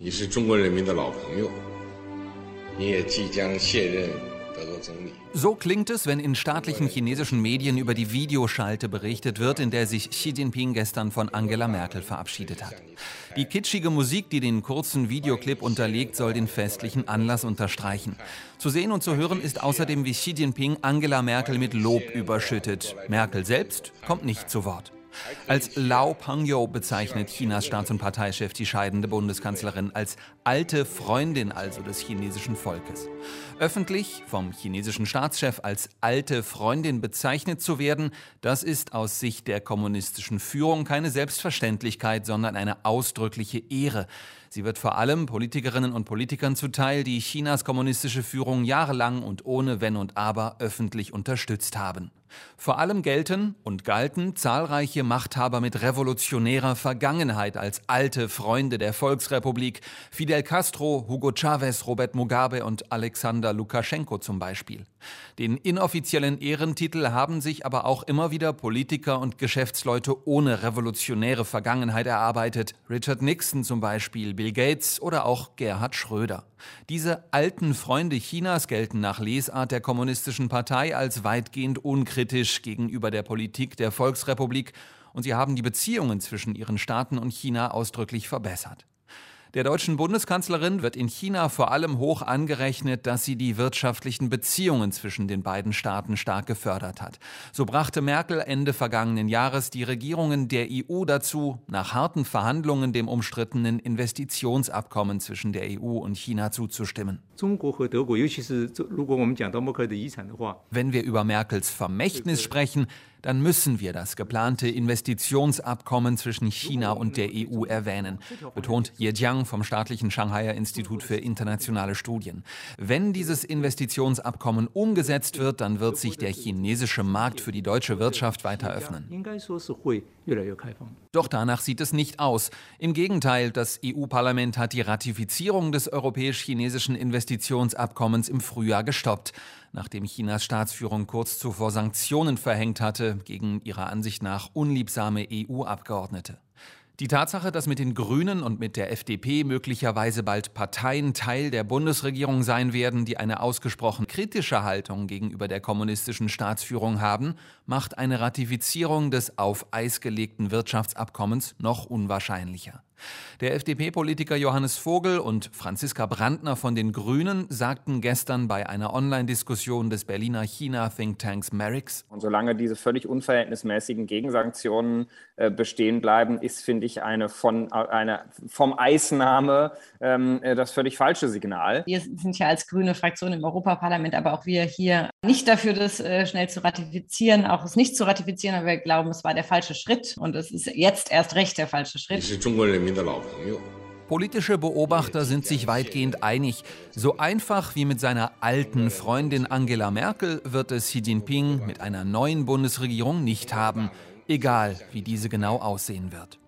你是中国人民的老朋友，你也即将卸任 so klingt es, wenn in staatlichen chinesischen Medien über die Videoschalte berichtet wird, in der sich Xi Jinping gestern von Angela Merkel verabschiedet hat. Die kitschige Musik, die den kurzen Videoclip unterlegt, soll den festlichen Anlass unterstreichen. Zu sehen und zu hören ist außerdem, wie Xi Jinping Angela Merkel mit Lob überschüttet. Merkel selbst kommt nicht zu Wort. Als Lao Pangyou bezeichnet Chinas Staats- und Parteichef die scheidende Bundeskanzlerin als alte Freundin also des chinesischen Volkes. Öffentlich vom chinesischen Staatschef als alte Freundin bezeichnet zu werden, das ist aus Sicht der kommunistischen Führung keine Selbstverständlichkeit, sondern eine ausdrückliche Ehre. Sie wird vor allem Politikerinnen und Politikern zuteil, die Chinas kommunistische Führung jahrelang und ohne Wenn und Aber öffentlich unterstützt haben. Vor allem gelten und galten zahlreiche Machthaber mit revolutionärer Vergangenheit als alte Freunde der Volksrepublik. Fidel Castro, Hugo Chavez, Robert Mugabe und Alexander Lukaschenko zum Beispiel. Den inoffiziellen Ehrentitel haben sich aber auch immer wieder Politiker und Geschäftsleute ohne revolutionäre Vergangenheit erarbeitet. Richard Nixon zum Beispiel, Bill Gates oder auch Gerhard Schröder. Diese alten Freunde Chinas gelten nach Lesart der Kommunistischen Partei als weitgehend unkritisch gegenüber der Politik der Volksrepublik und sie haben die Beziehungen zwischen ihren Staaten und China ausdrücklich verbessert. Der deutschen Bundeskanzlerin wird in China vor allem hoch angerechnet, dass sie die wirtschaftlichen Beziehungen zwischen den beiden Staaten stark gefördert hat. So brachte Merkel Ende vergangenen Jahres die Regierungen der EU dazu, nach harten Verhandlungen dem umstrittenen Investitionsabkommen zwischen der EU und China zuzustimmen. Wenn wir über Merkels Vermächtnis sprechen, dann müssen wir das geplante Investitionsabkommen zwischen China und der EU erwähnen, betont Ye Jiang vom staatlichen Shanghaier Institut für internationale Studien. Wenn dieses Investitionsabkommen umgesetzt wird, dann wird sich der chinesische Markt für die deutsche Wirtschaft weiter öffnen. Doch danach sieht es nicht aus. Im Gegenteil, das EU-Parlament hat die Ratifizierung des europäisch-chinesischen Investitionsabkommens im Frühjahr gestoppt nachdem Chinas Staatsführung kurz zuvor Sanktionen verhängt hatte gegen ihrer Ansicht nach unliebsame EU-Abgeordnete. Die Tatsache, dass mit den Grünen und mit der FDP möglicherweise bald Parteien Teil der Bundesregierung sein werden, die eine ausgesprochen kritische Haltung gegenüber der kommunistischen Staatsführung haben, macht eine Ratifizierung des auf Eis gelegten Wirtschaftsabkommens noch unwahrscheinlicher. Der FDP-Politiker Johannes Vogel und Franziska Brandner von den Grünen sagten gestern bei einer Online-Diskussion des Berliner China-Thinktanks Merix. Und solange diese völlig unverhältnismäßigen Gegensanktionen äh, bestehen bleiben, ist, finde ich, eine, von, eine vom Eisnahme ähm, äh, das völlig falsche Signal. Wir sind ja als grüne Fraktion im Europaparlament, aber auch wir hier nicht dafür, das äh, schnell zu ratifizieren, auch es nicht zu ratifizieren, aber wir glauben, es war der falsche Schritt und es ist jetzt erst recht der falsche Schritt. Politische Beobachter sind sich weitgehend einig. So einfach wie mit seiner alten Freundin Angela Merkel wird es Xi Jinping mit einer neuen Bundesregierung nicht haben, egal wie diese genau aussehen wird.